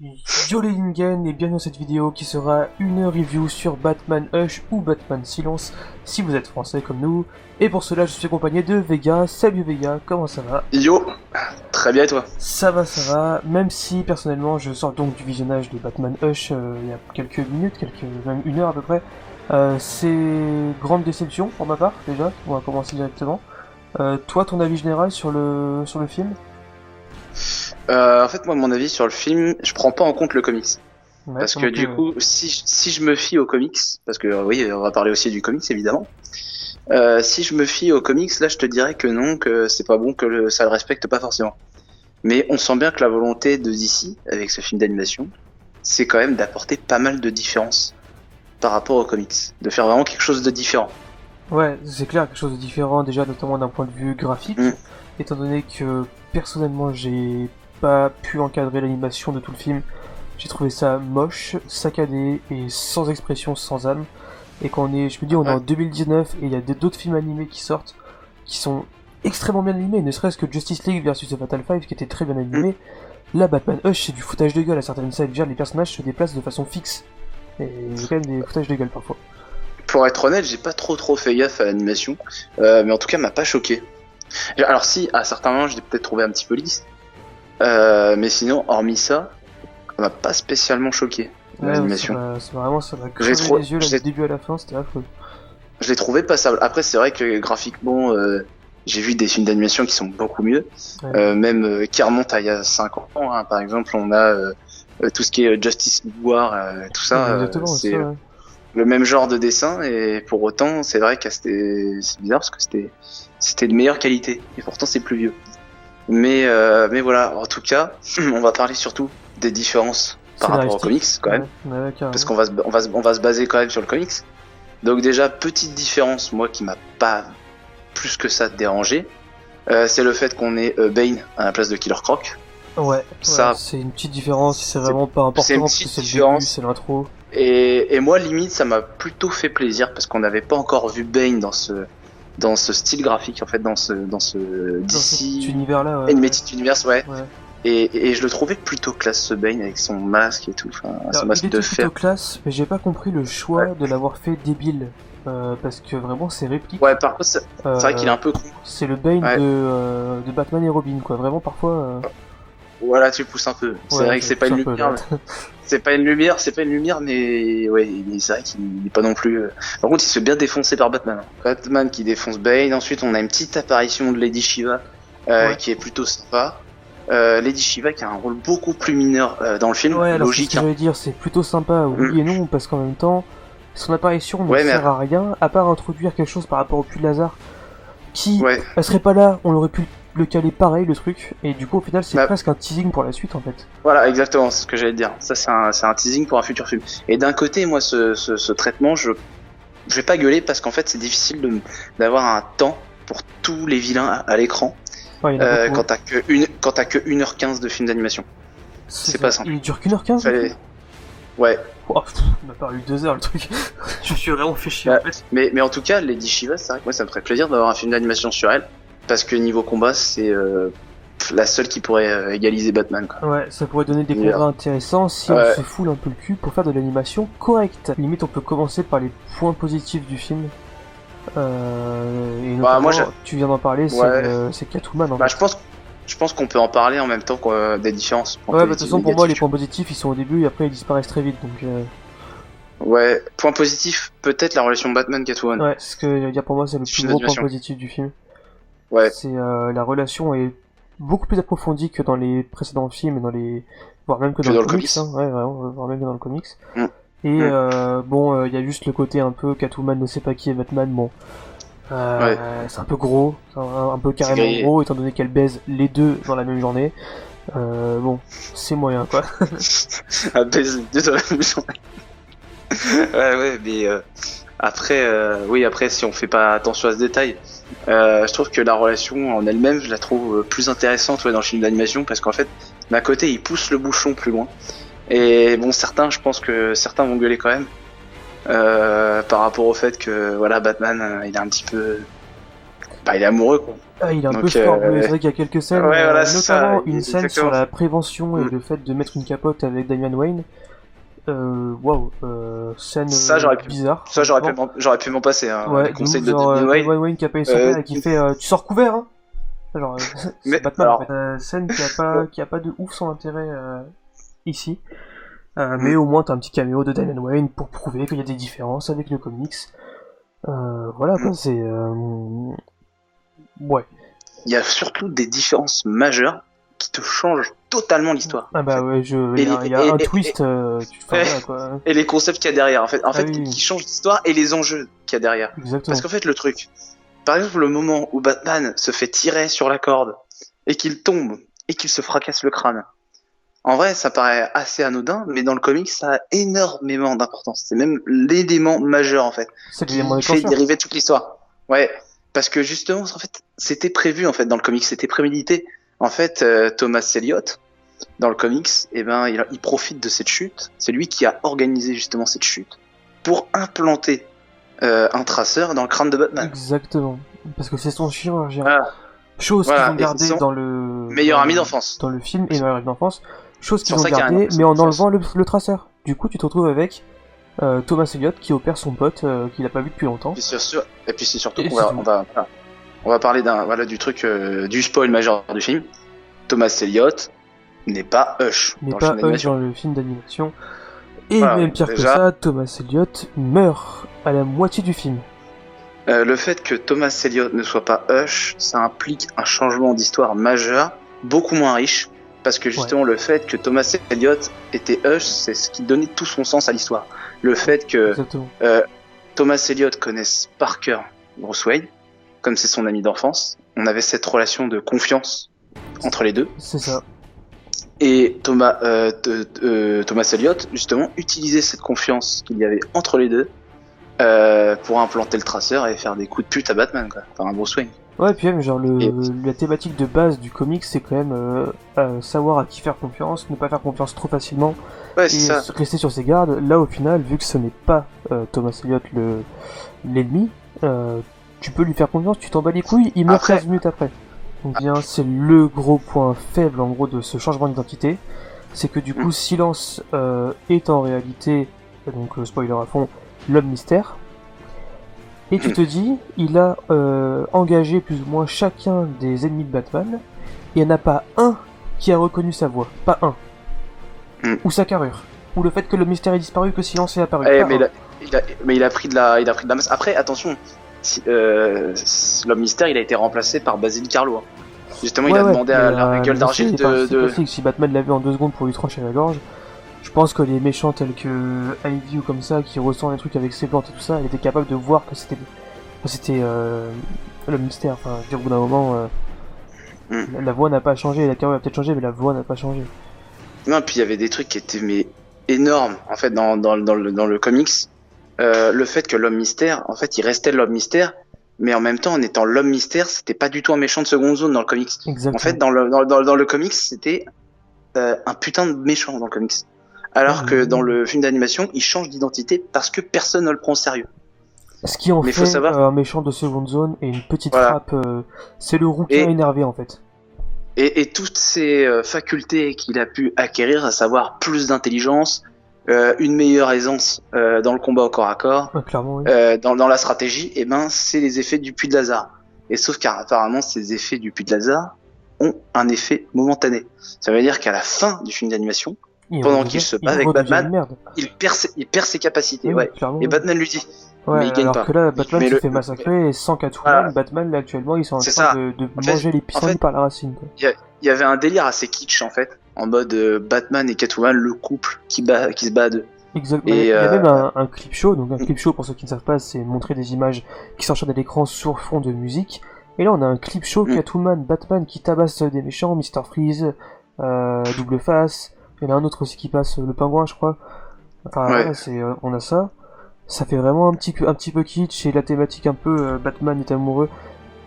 Yo les Lingen et bienvenue dans cette vidéo qui sera une review sur Batman Hush ou Batman Silence si vous êtes français comme nous. Et pour cela je suis accompagné de Vega. Salut Vega, comment ça va? Yo, très bien et toi? Ça va, ça va, même si personnellement je sors donc du visionnage de Batman Hush euh, il y a quelques minutes, quelques, même une heure à peu près. Euh, c'est grande déception pour ma part déjà, on va commencer directement. Euh, toi ton avis général sur le, sur le film? Euh, En fait moi mon avis sur le film, je prends pas en compte le comics. Ouais, parce que du coup, si, je- si je me fie aux comics, parce que oui, on va parler aussi du comics évidemment. Euh, si je me fie aux comics, là, je te dirais que non, que c'est pas bon, que le- ça le respecte pas forcément. Mais on sent bien que la volonté de DC avec ce film d'animation, c'est quand même d'apporter pas mal de différences par rapport aux comics, de faire vraiment quelque chose de différent. Ouais, c'est clair, quelque chose de différent déjà, notamment d'un point de vue graphique, Mm. étant donné que personnellement j'ai pas pu encadrer l'animation de tout le film. J'ai trouvé ça moche, saccadé et sans expression, sans âme. Et quand on est, je me dis, on est Ouais. en 2019 et il y a d'autres films animés qui sortent qui sont extrêmement bien animés, ne serait-ce que Justice League versus The Fatal Five qui était très bien animé. Là, Batman Hush, c'est du foutage de gueule à certaines scènes. Les personnages se déplacent de façon fixe. Et il y a quand même des foutages de gueule parfois. Pour être honnête, j'ai pas trop trop fait gaffe à l'animation, euh, mais en tout cas, m'a pas choqué. Alors si, à certains moments, je l'ai peut-être trouvé un petit peu lisse, euh, mais sinon, hormis ça, ça m'a pas spécialement choqué Ouais, l'animation. C'est vraiment, ça m'a J'ai crevé trop- les yeux du début à la fin, c'était affreux. Je l'ai trouvé passable. Après, c'est vrai que graphiquement, euh, j'ai vu des films d'animation qui sont beaucoup mieux, Ouais. euh, même euh, qui remontent à il y a 5 ans. hein. Par exemple, on a tout ce qui est Justice War, euh, tout ça. Ouais, exactement, c'est ouais. le même genre de dessin, et pour autant, c'est vrai que c'était c'est bizarre parce que c'était c'était de meilleure qualité, et pourtant c'est plus vieux. Mais euh, mais voilà, en tout cas, on va parler surtout des différences par rapport aux comics quand même Ouais, ouais, carrément. parce qu'on va se, on va se, on va se baser quand même sur le comics. Donc déjà petite différence, moi qui m'a pas plus que ça dérangé, euh, c'est le fait qu'on ait euh, Bane à la place de Killer Croc. Ouais, ça- ouais, c'est une petite différence, c'est vraiment pas important c'est une parce que petite début, différence. c'est l'intro. Et, et moi limite ça m'a plutôt fait plaisir parce qu'on n'avait pas encore vu Bane dans ce dans ce style graphique en fait dans ce dans ce Dans DC ouais. Animated Universe ouais. Ouais. Et, et je le trouvais plutôt classe ce Bane avec son masque et tout, enfin son masque il de était plutôt fer. classe, mais j'ai pas compris le choix de l'avoir fait débile. Euh, parce que vraiment, c'est réplique. Ouais par contre c'est c'est vrai qu'il est un peu con. C'est le Bane de, euh, de Batman et Robin, quoi. Vraiment, parfois. euh, Voilà tu pousses un peu. C'est vrai que c'est pas une lumière. C'est pas une lumière, c'est pas une lumière, mais ouais, mais c'est vrai qu'il n'est pas non plus. euh, Par contre, il se fait bien défoncer par Batman. hein. Batman qui défonce Bane. Ensuite, on a une petite apparition de Lady Shiva euh, Ouais. qui est plutôt sympa. Euh, Lady Shiva qui a un rôle beaucoup plus mineur euh, dans le film, Ouais, alors c'est ce logique. que hein. j'allais dire, c'est plutôt sympa, oui Mm. et non, parce qu'en même temps, son apparition ne Ouais, mais- sert à rien, à part introduire quelque chose par rapport au puits de Lazare, qui, Ouais, elle serait pas là, on aurait pu le caler pareil, le truc, et du coup, au final, c'est Bah. presque un teasing pour la suite, en fait. voilà, exactement, c'est ce que j'allais te dire. Ça, c'est un, un teasing pour un futur film. Et d'un côté, moi, ce, ce, ce traitement, je, je vais pas gueuler parce qu'en fait, c'est difficile d'avoir un temps pour tous les vilains à, à l'écran Ouais, euh, quand t'as que une, quand t'as que 1h15 de film d'animation. c'est pas ça. simple. Il dure qu'une heure quinze, le Fallait- film Ouais, Oh, pff, il m'a paru deux heures, le truc. je suis vraiment fait chier, en fait. Mais, mais en tout cas, Lady Shiva, c'est vrai que moi, ça me ferait plaisir d'avoir un film d'animation sur elle. Parce que niveau combat, c'est euh, la seule qui pourrait euh, égaliser Batman. Quoi. Ouais, ça pourrait donner des Yeah. combats intéressants si Ouais. on se foule un peu le cul pour faire de l'animation correcte. Limite, on peut commencer par les points positifs du film. Euh, et Bah, moi, tu viens d'en parler, c'est Ouais. le- c'est Catwoman. En Bah, fait. je pense, je pense qu'on peut en parler en même temps quoi, des différences. Ouais, bah, de toute façon, pour moi, les points positifs, ils sont au début et après, ils disparaissent très vite. Donc, euh, Ouais, point positif, peut-être la relation Batman-Catwoman. ouais, ce que je veux dire pour moi, c'est le plus gros point positif du film. Ouais, C'est euh, la relation est beaucoup plus approfondie que dans les précédents films et dans les voire même que dans, Que le dans le comics, comics. hein, ouais, vraiment, voire même que dans le comics. Mm. Et Mm. euh, bon, euh, il y a juste le côté un peu Catwoman ne sait pas qui est Batman. Bon, euh, Ouais. c'est un peu gros, un, un peu carrément gros étant donné qu'elle baise les deux dans la même journée. Euh, bon, c'est moyen quoi. à baiser les deux dans la même journée. ouais, ouais, mais euh, après, euh, oui, après, si on fait pas attention à ce détail, euh, je trouve que la relation en elle-même, je la trouve euh, plus intéressante ouais, dans le film d'animation parce qu'en fait, d'un côté, il pousse le bouchon plus loin. Et bon, certains, je pense que certains vont gueuler quand même euh, par rapport au fait que voilà, Batman, il est un petit peu bah, il est amoureux quoi. Ah, il est un Donc, peu fort, euh, mais c'est vrai qu'il y a quelques scènes, ouais, voilà, c'est ça, notamment une scène exactement. sur la prévention et Mm. le fait de mettre une capote avec Damian Wayne. Euh, waouh, euh, scène Ça, euh, j'aurais pu- bizarre. Ça j'aurais pu j'aurais pu m'en passer. Hein, Ouais, les conseils de genre, euh, Wayne. Damian Wayne qui a payé son Euh, père et qui fait euh, Tu sors couvert, hein Genre, euh, c'est Batman, alors- en fait. Euh, scène qui a, pas, qui a pas de ouf son intérêt euh, ici. Euh, Mm. Mais au moins, t'as un petit caméo de Damian Wayne pour prouver qu'il y a des différences avec le comics. Euh, voilà, quoi, Mm. c'est. Euh... Ouais. Il y a surtout des différences majeures qui te changent totalement l'histoire. Ah bah ouais, je... Et il y a, les- il y a et- un et- twist, euh, tu... enfin, Ouais. voilà, quoi. Et les concepts qu'il y a derrière, en fait, en Ah fait, oui. qui changent l'histoire et les enjeux qu'il y a derrière. Exactement. Parce qu'en fait, le truc, par exemple, le moment où Batman se fait tirer sur la corde et qu'il tombe et qu'il se fracasse le crâne. En vrai, ça paraît assez anodin, mais dans le comic, ça a énormément d'importance. C'est même l'élément majeur, en fait, C'est qui l'élément fait déclencheur. dériver toute l'histoire. Ouais, parce que justement, en fait, c'était prévu, en fait, dans le comic, c'était prémédité. En fait, euh, Thomas Elliott, dans le comics, eh ben, il, il profite de cette chute. C'est lui qui a organisé justement cette chute pour implanter euh, un traceur dans le crâne de Batman. Exactement. Parce que c'est son chirurgien. Voilà. Chose Voilà, qu'ils ont et gardé c'est son dans le. Meilleur dans ami d'enfance. Dans le film et meilleur ami d'enfance. Chose qu'ils ont ça qu'il y a un gardé, nom, mais en enlevant le, le traceur. Du coup, tu te retrouves avec euh, Thomas Elliott qui opère son pote euh, qu'il a pas vu depuis longtemps. Et, c'est sûr- et puis c'est surtout qu'on va, on va, voilà. On va parler d'un, voilà, du truc, euh, du spoil majeur du film. Thomas Elliott n'est pas Hush dans pas le film Hush dans le film d'animation. Et Voilà, même pire que ça, Thomas Elliott meurt à la moitié du film. Euh, le fait que Thomas Elliott ne soit pas Hush, ça implique un changement d'histoire majeur, beaucoup moins riche, parce que justement le fait que Thomas Elliott était Hush, c'est ce qui donnait tout son sens à l'histoire. Le fait que euh, Thomas Elliott connaisse par cœur Bruce Wayne, comme c'est son ami d'enfance, on avait cette relation de confiance entre les deux. C'est ça. Et Thomas, euh, euh, Thomas Elliott, justement, utilisait cette confiance qu'il y avait entre les deux euh, pour implanter le traceur et faire des coups de pute à Batman, quoi. Enfin, à Bruce Wayne. Ouais, puis même, genre, le, Et- la thématique de base du comic, c'est quand même savoir à qui faire confiance, ne pas faire confiance trop facilement, Ouais, et ça. rester sur ses gardes. Là, au final, vu que ce n'est pas Thomas Elliott le l'ennemi, tu peux lui faire confiance, tu t'en bats les couilles, il meurt Après- 15 minutes après. Donc bien, c'est le gros point faible, en gros, de ce changement d'identité. C'est que du coup, Mm. Silence euh, est en réalité, donc euh, spoiler à fond, l'homme mystère. Et tu Mm. te dis, il a euh, engagé plus ou moins chacun des ennemis de Batman, et il n'y en a pas un qui a reconnu sa voix. Pas un. Mm. Ou sa carrure. Ou le fait que le mystère est disparu, que Silence est apparu. Eh, Pas mais, un. il a, il a- mais il a pris de la, il a pris de la masse. Après, attention, l'homme mystère, il a été remplacé par Basile Carlo. hein. Justement, il a ouais, demandé à la euh, gueule d'argile de, c'est si Batman l'a vu en deux secondes pour lui trancher la gorge, je pense que les méchants tels que Ivy ou comme ça, qui ressentent les trucs avec ses plantes et tout ça, elle était capable de voir que c'était c'était euh, le mystère. Enfin, je veux dire, au bout d'un moment, euh, Mm. la, voix n'a pas changé, la carrure a peut-être changé, mais la voix n'a pas changé. Non, puis il y avait des trucs qui étaient mais énormes en fait dans, dans, dans, le, dans le comics. Euh, le fait que l'homme mystère, en fait, il restait l'homme mystère, mais en même temps, en étant l'homme mystère, c'était pas du tout un méchant de seconde zone dans le comics. Exactement. En fait, dans le, dans, dans, dans le comics, c'était euh, un putain de méchant dans le comics. Alors que Mhm. dans le film d'animation, il change d'identité parce que personne ne le prend au sérieux. Ce qui en mais fait faut savoir- euh, un méchant de seconde zone et une petite Voilà. frappe, euh, c'est le rouquin énervé en fait. Et, et toutes ces facultés qu'il a pu acquérir, à savoir plus d'intelligence, euh, une meilleure aisance euh, dans le combat au corps à corps, Ouais, clairement, oui. euh, dans, dans la stratégie, et ben c'est les effets du puits de Lazare. Et sauf qu'apparemment ces effets du puits de Lazare ont un effet momentané. Ça veut dire qu'à la fin du film d'animation, pendant qu'il se bat avec Batman, il perd ses, il perd ses capacités. Oui, ouais. clairement, Et. Batman lui dit, Ouais, mais il gagne alors pas. que là, Batman Mais se le- fait massacrer et sans Catwoman, Voilà. Batman là actuellement ils sont en train ça. de, de En fait- manger les en fait- par la racine. Il y avait un délire assez kitsch en fait, en mode euh, Batman et Catwoman, le couple qui, bat, qui se bat à deux. Exactement. Et, il y a euh, même un, un clip show, donc un clip show pour ceux qui ne savent pas, c'est montrer des images qui s'enchaînent à l'écran sur fond de musique. Et là on a un clip show Mm. Catwoman, Batman qui tabasse des méchants, Mr Freeze, euh, Double Face, il y en a un autre aussi qui passe, le pingouin je crois. Enfin Ouais. voilà, c'est, on a ça. Ça fait vraiment un petit, peu- un petit peu kitsch et la thématique un peu euh, Batman est amoureux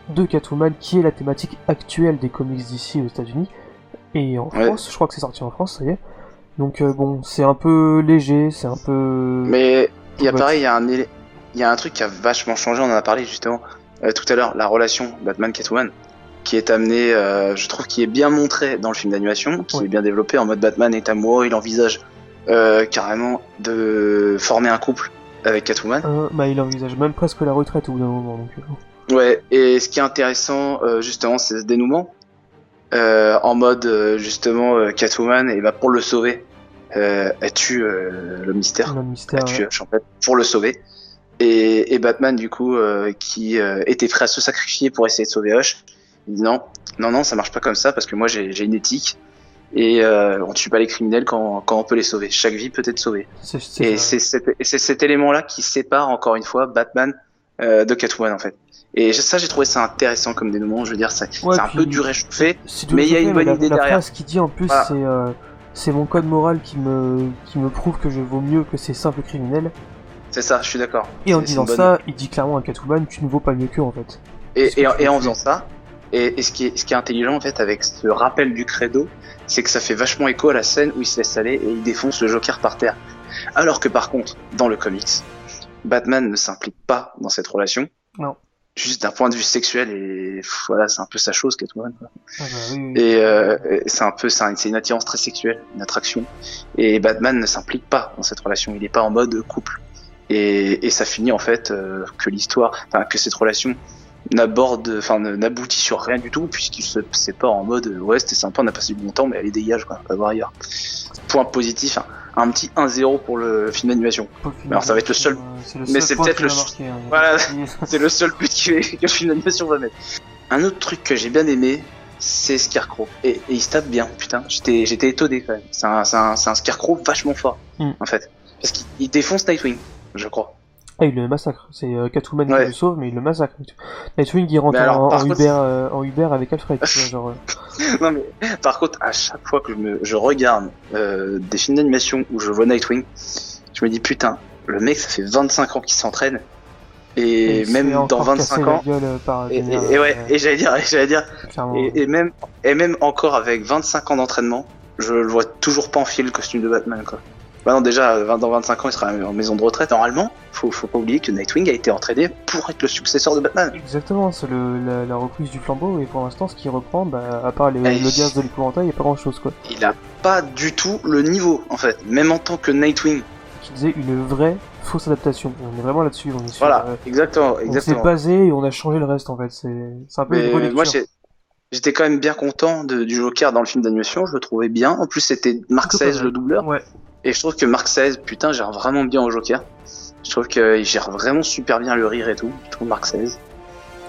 de Catwoman qui est la thématique actuelle des comics d'ici aux États-Unis. Et en Ouais. France, je crois que c'est sorti en France, ça y est. Donc euh, bon, c'est un peu léger, c'est un peu... Mais il y a pareil, il y a un il y a un truc qui a vachement changé, on en a parlé justement. euh, tout à l'heure, la relation Batman-Catwoman, qui est amenée, euh, je trouve, qui est bien montrée dans le film d'animation, qui est bien développé en mode Batman est amoureux, il envisage carrément de former un couple avec Catwoman. Bah, il envisage même presque la retraite au bout d'un moment. Donc, Ouais, et ce qui est intéressant, justement, c'est ce dénouement. Euh, en mode, euh, justement, euh, Catwoman, et bah, pour le sauver, euh, elle tue euh, le mystère. le mystère. Elle tue en fait, pour le sauver. Et, et Batman, du coup, euh, qui euh, était prêt à se sacrifier pour essayer de sauver Hush, il dit non, non, non, ça marche pas comme ça, parce que moi, j'ai une éthique. Et euh, on tue pas les criminels quand, quand on peut les sauver. Chaque vie peut être sauvée. c'est- c'est Et ça. c'est cet, et cet élément-là qui sépare encore une fois Batman euh, de Catwoman en fait. Et ça, j'ai trouvé ça intéressant comme dénouement. Je veux dire, c'est Ouais, c'est un peu du réchauffé. Mais il y a une bonne la, idée la derrière. phrase qu'il dit en plus, Voilà. c'est euh, c'est mon code moral qui me qui me prouve que je vaux mieux que ces simples criminels. C'est ça, je suis d'accord. Et en disant bonne- ça, il dit clairement à Catwoman, tu ne vaux pas mieux qu'eux en fait. Et, et, en faisant ça, et, et ce, qui est, ce qui est intelligent en fait avec ce rappel du credo, c'est que ça fait vachement écho à la scène où il se laisse aller et il défonce le Joker par terre. Alors que par contre, dans le comics, Batman ne s'implique pas dans cette relation. Non. Juste d'un point de vue sexuel et voilà, c'est un peu sa chose Catwoman. quoi. Ah bah oui. Et euh, c'est un peu, c'est un- c'est une attirance très sexuelle, une attraction. Et Batman ne s'implique pas dans cette relation. Il n'est pas en mode couple. Et, et ça finit en fait euh, que l'histoire, enfin que cette relation n'aborde, enfin ne- n'aboutit sur rien du tout puisqu'il se sépare en mode ouais c'était sympa, on a passé du bon temps, mais allez dégage quoi, on va voir ailleurs. Point positif, hein, un petit 1-0 pour le film d'animation. Alors, ça va être le seul- euh, c'est le mais c'est peut-être le marqué, hein, Voilà. pas. C'est le seul but que, que le film d'animation va mettre. Un autre truc que j'ai bien aimé, c'est Scarecrow. Et, et il se tape bien, putain. J'étais, j'étais étonné quand même. C'est un, c'est un, c'est un Scarecrow vachement fort, Mm. en fait. Parce qu'il il défonce Nightwing, je crois. Ah, il le massacre. C'est euh, Catwoman Ouais. qui le sauve, mais il le massacre. Nightwing il rentre Mais alors, en, par en contre- Uber, euh, en Uber avec Alfred. tu vois, genre, euh, non mais, par contre, à chaque fois que je, me, je regarde des films d'animation où je vois Nightwing, je me dis putain, le mec ça fait 25 ans qu'il s'entraîne. Et même dans encore 25 casser ans, par et, des, et- et ouais, et j'allais dire, j'allais dire, et même, et même encore avec 25 ans d'entraînement, je le vois toujours pas enfiler le costume de Batman, quoi. Bah non, déjà, euh, dans 25 ans, il sera en maison de retraite. Normalement, faut, faut pas oublier que Nightwing a été entraîné pour être le successeur de Batman. Exactement, c'est le, la, la reprise du flambeau, et pour l'instant, ce qui reprend, bah, à part les, Ouais. l'audience de l'épouvantail, il n'y a pas grand chose, quoi. Il a pas du tout le niveau, en fait. Même en tant que Nightwing. Qui disait une vraie fausse adaptation. On est vraiment là-dessus, on est sur, Voilà, euh, exactement, on s'est exactement. basé et on a changé le reste, en fait. C'est, un peu Mais moi, j'étais quand même bien content de- du Joker dans le film d'animation. Je le trouvais bien. En plus, c'était Mark XVI, le doubleur. Ouais. Et je trouve que Mark XVI, putain, gère vraiment bien au Joker. Je trouve qu'il gère vraiment super bien le rire et tout. Je trouve Mark XVI.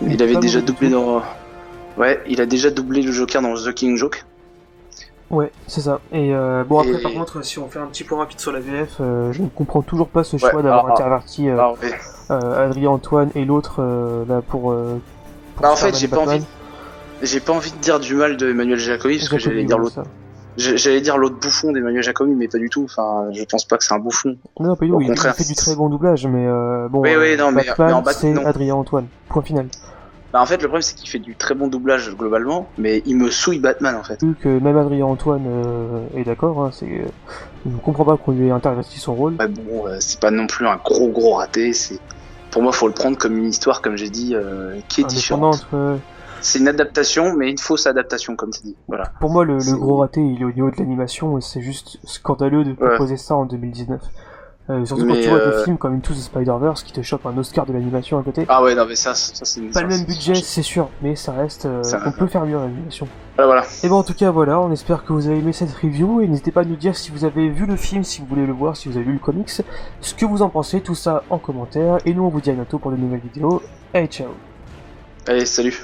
Il Il est avait déjà doublé tout. dans. Ouais, il a déjà doublé le Joker dans The King Joke. Ouais, c'est ça. Et euh, bon, après, Et- par contre, si on fait un petit point rapide sur la VF, euh, je ne comprends toujours pas ce Ouais, choix d'avoir interverti euh, ouais. euh, Adrien Antoine et l'autre là pour. pour Bah, en fait, j'ai pas envie. J'ai pas envie de dire du mal de Emmanuel Jacobi parce que j'allais dire l'autre. J'allais dire l'autre bouffon d'Emmanuel Jacobi, mais pas du tout. Enfin, je pense pas que c'est un bouffon. Non, pas du tout, il, contraire. fait du très bon doublage, mais euh, bon. Oui, oui, euh, non, mais- Batman, mais en Bat- c'est. Adrien Antoine. Point final. Bah, en fait, le problème c'est qu'il fait du très bon doublage globalement, mais il me souille Batman en fait. Vu que même Adrien Antoine euh, est d'accord, hein, c'est. euh, il ne comprend pas qu'on lui ait interverti son rôle. Ouais, bon, euh, c'est pas non plus un gros gros raté. C'est pour moi, faut le prendre comme une histoire, comme j'ai dit, euh, qui est différente. C'est une adaptation, mais une fausse adaptation, comme tu dis. Voilà. Pour moi, le, gros raté, il est au niveau de l'animation, et c'est juste scandaleux de proposer ça en 2019. Euh, surtout quand Mais, tu vois euh, des films comme Into the Spider-Verse qui te chopent un Oscar de l'animation à côté. Ah ouais, non mais ça, ça c'est Pas ça, le même budget, c'est sûr, mais ça reste. euh, Ça- on peut faire mieux en animation. Voilà, voilà. Et bon, en tout cas, voilà, on espère que vous avez aimé cette review et n'hésitez pas à nous dire si vous avez vu le film, si vous voulez le voir, si vous avez lu le comics, ce que vous en pensez, tout ça en commentaire. Et nous, on vous dit à bientôt pour de nouvelles vidéos. Allez, ciao! Allez, salut.